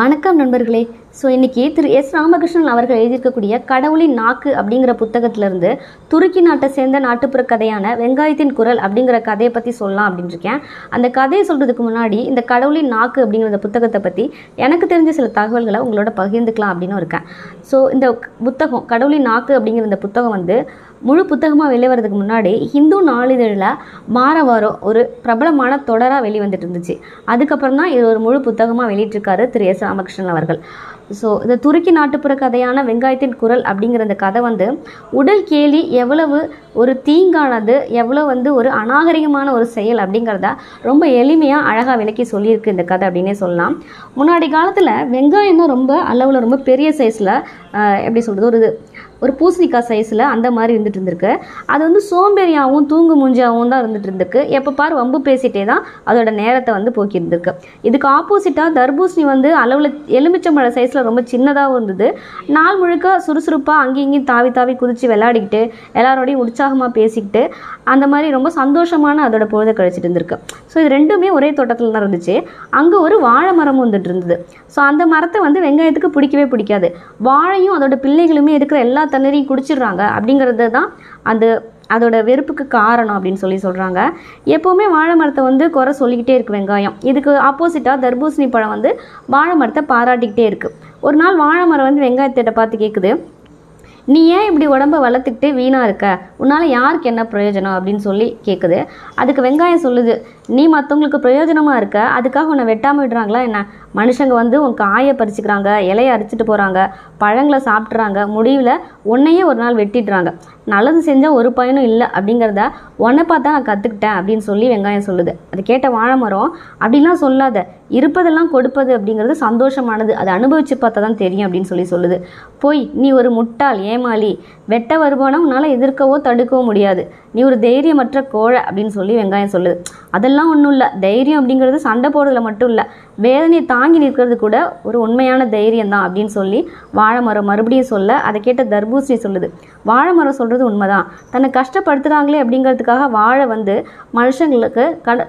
வணக்கம் நண்பர்களே. ஸோ இன்னைக்கு திரு எஸ் ராமகிருஷ்ணன் அவர்கள் எழுதியிருக்கக்கூடிய கடவுளின் நாக்கு அப்படிங்கிற புத்தகத்திலிருந்து துருக்கி நாட்டை சேர்ந்த நாட்டுப்புற கதையான வெங்காயத்தின் குரல் அப்படிங்கிற கதையை பற்றி சொல்லலாம் அப்படின்னு இருக்கேன் அந்த கதையை சொல்கிறதுக்கு முன்னாடி இந்த கடவுளின் நாக்கு அப்படிங்கிற புத்தகத்தை பற்றி எனக்கு தெரிஞ்ச சில தகவல்களை உங்களோட பகிர்ந்துக்கலாம் அப்படின்னு இருக்கேன். ஸோ இந்த புத்தகம் கடவுளின் நாக்கு அப்படிங்கிற இந்த புத்தகம் வந்து முழு புத்தகமாக வெளியே வர்றதுக்கு முன்னாடி ஹிந்து நாளிதழில் வார வாரம் ஒரு பிரபலமான தொடராக வெளிவந்துட்டு இருந்துச்சு அதுக்கப்புறம் தான் இது ஒரு முழு புத்தகமாக வெளியிட்டிருக்காரு திரு எஸ் ராமகிருஷ்ணன் அவர்கள். ஸோ இந்த துருக்கி நாட்டுப்புற கதையான வெங்காயத்தின் குரல் அப்படிங்கிற அந்த கதை வந்து உடல் கேலி எவ்வளவு ஒரு தீங்கானது எவ்வளோ வந்து ஒரு அநாகரிகமான ஒரு செயல் அப்படிங்கிறத ரொம்ப எளிமையாக அழகாக விளக்கி சொல்லியிருக்கு இந்த கதை அப்படின்னே சொல்லலாம். முன்னாடி காலத்தில் வெங்காயம் தான் ரொம்ப அளவில் ரொம்ப பெரிய சைஸில் எப்படி சொல்கிறது ஒரு இது ஒரு பூசணிக்காய் சைஸில் அந்த மாதிரி இருந்துட்டு இருந்திருக்கு. அது வந்து சோம்பேறியாகவும் தூங்கு மூஞ்சாகவும் தான் இருந்துட்டு இருந்திருக்கு. எப்போ பார் வம்பு பேசிட்டே தான் அதோட நேரத்தை வந்து போக்கியிருந்திருக்கு இதுக்கு ஆப்போசிட்டாக தர்பூசணி வந்து அளவில் எலுமிச்சம்பழ சைஸில் ரொம்ப சின்னதாகவும் இருந்தது. நாள் முழுக்க சுறுசுறுப்பாக அங்கேயும் இங்கேயும் தாவி தாவி குதித்து விளையாடிக்கிட்டு எல்லாரோடையும் உற்சாகமாக பேசிக்கிட்டு அந்த மாதிரி ரொம்ப சந்தோஷமான அதோட பொழுதை கழிச்சிட்டு இருந்திருக்கு. ஸோ இது ரெண்டுமே ஒரே தோட்டத்தில் தான் இருந்துச்சு. அங்கே ஒரு வாழை மரமும் வந்துட்டு இருந்தது. ஸோ அந்த மரத்தை வந்து வெங்காயத்துக்கு பிடிக்கவே பிடிக்காது. வாழையும் அதோட பிள்ளைகளுமே இருக்கிற எல்லா தண்ணீரையும் குடிச்சிடுறாங்க அப்படிங்கிறது தான் அந்த அதோட வெறுப்புக்கு காரணம் அப்படின்னு சொல்லி சொல்கிறாங்க எப்போவுமே வாழை மரத்தை வந்து குறை சொல்லிக்கிட்டே இருக்கு வெங்காயம். இதுக்கு ஆப்போசிட்டாக தர்பூசணி பழம் வந்து வாழை மரத்தை பாராட்டிக்கிட்டே இருக்குது ஒரு நாள் வாழை மரம் வந்து வெங்காயத்திட்ட பார்த்து கேட்குது நீ ஏன் இப்படி உடம்ப வளர்த்துக்கிட்டே வீணாக இருக்க? உன்னால் யாருக்கு என்ன பிரயோஜனம்? அப்படின்னு சொல்லி கேட்குது அதுக்கு வெங்காயம் சொல்லுது நீ மற்றவங்களுக்கு பிரயோஜனமாக இருக்க? அதுக்காக உன்னை வெட்டாமல் விடுறாங்களா என்ன? மனுஷங்க வந்து உன் காயை பறிச்சுக்கிறாங்க இலையை அரிச்சிட்டு போகிறாங்க பழங்களை சாப்பிட்றாங்க முடிவில் உன்னையே ஒரு நாள் வெட்டிடுறாங்க. நல்லது செஞ்சால் ஒரு பயனும் இல்லை அப்படிங்கிறத உன்னை பார்த்தா நான் கற்றுக்கிட்டேன் அப்படின்னு சொல்லி வெங்காயம் சொல்லுது. அது கேட்ட வாழை மரம் அப்படிலாம் சொல்லாத. இருப்பதெல்லாம் கொடுப்பது அப்படிங்கிறது சந்தோஷமானது. அதை அனுபவிச்சு பார்த்தா தான் தெரியும் அப்படின்னு சொல்லி சொல்லுது. போய் நீ ஒரு முட்டாள் ஏமாளி வெட்ட வருவானா உன்னால் எதிர்க்கவோ தடுக்கவோ முடியாது. நீ ஒரு தைரியமற்ற கோழை அப்படின்னு சொல்லி வெங்காயம் சொல்லுது. அதெல்லாம் ஒன்றும் இல்லை. தைரியம் அப்படிங்கிறது சண்டை போடுறதுல மட்டும் இல்லை. வேதனையை தாங்கி நிற்கிறது கூட ஒரு உண்மையான தைரியம் தான் அப்படின்னு சொல்லி வாழைமரம் மறுபடியும் சொல்ல அதை கேட்ட தர்பூசணி சொல்லுது. வாழைமரம் சொல்கிறது உண்மைதான். தன்னை கஷ்டப்படுத்துகிறாங்களே அப்படிங்கிறதுக்காக வாழை வந்து மனுஷங்களுக்கு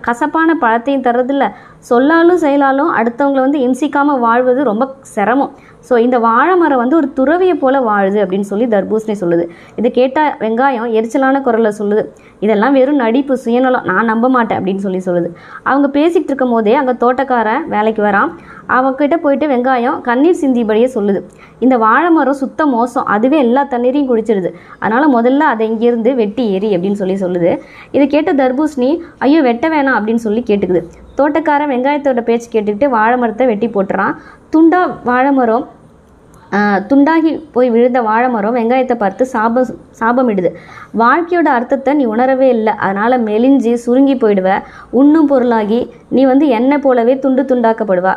கசப்பான பழத்தையும் தர்றதில்ல. சொல்லாலும் செயலாலும் அடுத்தவங்களை வந்து இம்சிக்காமல் வாழ்வது ரொம்ப சிரமம். ஸோ இந்த வாழை மரம் வந்து ஒரு துறவியை போல வாழுது அப்படின்னு சொல்லி தர்பூசணி சொல்லுது. இது கேட்டால் வெங்காயம் எரிச்சலான குரலில் சொல்லுது. இதெல்லாம் வெறும் நடிப்பு சுயநலம் நான் நம்ப மாட்டேன் அப்படின்னு சொல்லி சொல்லுது. அவங்க பேசிகிட்டு இருக்கும் போதே அங்கே தோட்டக்காரன் வேலைக்கு வரான். அவங்கக்கிட்ட போயிட்டு வெங்காயம் கண்ணீர் சிந்திபடியே சொல்லுது. இந்த வாழை மரம் சுத்த மோசம். அதுவே எல்லா தண்ணீரையும் குடிச்சிடுது அதனால் முதல்ல அதை இங்கேருந்து வெட்டி ஏறி அப்படின்னு சொல்லி சொல்லுது. இதை கேட்ட தர்பூசணி ஐயோ வெட்ட வேணாம் அப்படின்னு சொல்லி கேட்டுக்குது. தோட்டக்காரன் வெங்காயத்தோட பேச்சு கேட்டுக்கிட்டு வாழை மரத்தை வெட்டி போட்டுறான். துண்டா வாழை மரம் துண்டாகி போய் விழுந்த வாழை மரம் வெங்காயத்தை பார்த்து சாபம் சாபமிடுது. வாழ்க்கையோட அர்த்தத்தை நீ உணரவே இல்லை. அதனால் மெலிஞ்சு சுருங்கி போயிடுவ. உண்ணும் பொருளாகி நீ வந்து என்னை போலவே துண்டு துண்டாக்கப்படுவா.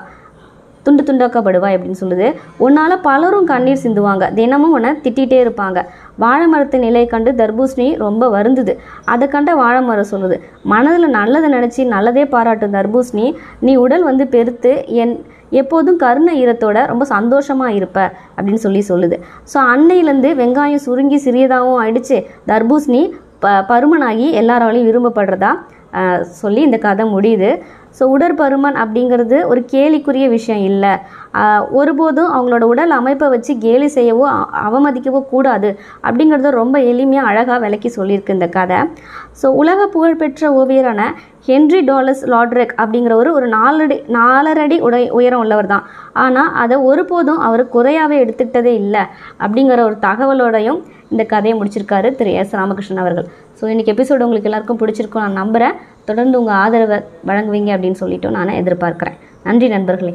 துண்டு துண்டாக்கப்படுவா அப்படின்னு சொல்லுது. உன்னால் பலரும் கண்ணீர் சிந்துவாங்க. தினமும் உன்னை திட்டிகிட்டே இருப்பாங்க. வாழை மரத்தின் நிலையை கண்டு தர்பூசணி ரொம்ப வருந்துது. அதை கண்ட வாழை மரம் சொல்லுது மனதில் நல்லதை நினச்சி நல்லதே பாராட்டும் தர்பூசணி. நீ உடல் வந்து பெருத்து என் எப்போதும் கருண ஈரத்தோட ரொம்ப சந்தோஷமாக இருப்ப அப்படின்னு சொல்லி சொல்லுது. ஸோ அன்னையிலேருந்து வெங்காயம் சுருங்கி சிறியதாகவும் ஆயிடுச்சு. தர்பூசணி ப பருமனாகி எல்லாராலையும் விரும்பப்படுறதா சொல்லி இந்த கதை முடியுது. ஸோ உடற்பருமன் அப்படிங்கிறது ஒரு கேலிக்குரிய விஷயம் இல்லை. ஒருபோதும் அவங்களோட உடல் அமைப்பை வச்சு கேலி செய்யவோ அவமதிக்கவோ கூடாது அப்படிங்கிறத ரொம்ப எளிமையாக அழகாக விளக்கி சொல்லியிருக்கு இந்த கதை. ஸோ உலக புகழ்பெற்ற ஓவியரான ஹென்ரி டாலஸ் லாட்ரெக் அப்படிங்கிறவர் ஒரு நாலடி நாலரடி உடை உயரம் உள்ளவர் தான் ஆனால் அதை ஒருபோதும் அவர் குறையாகவே எடுத்துக்கிட்டதே இல்லை அப்படிங்கிற ஒரு தகவலோடையும் இந்த கதையை முடிச்சிருக்காரு திரு எஸ் ராமகிருஷ்ணன் அவர்கள். ஸோ இன்றைக்கி எபிசோடு உங்களுக்கு எல்லாருக்கும் பிடிச்சிருக்கும். நான் நம்புகிறேன் தொடர்ந்து உங்கள் ஆதரவை வழங்குவீங்க அப்படின்னு சொல்லிட்டு நான் எதிர்பார்க்குறேன். நன்றி நண்பர்களே.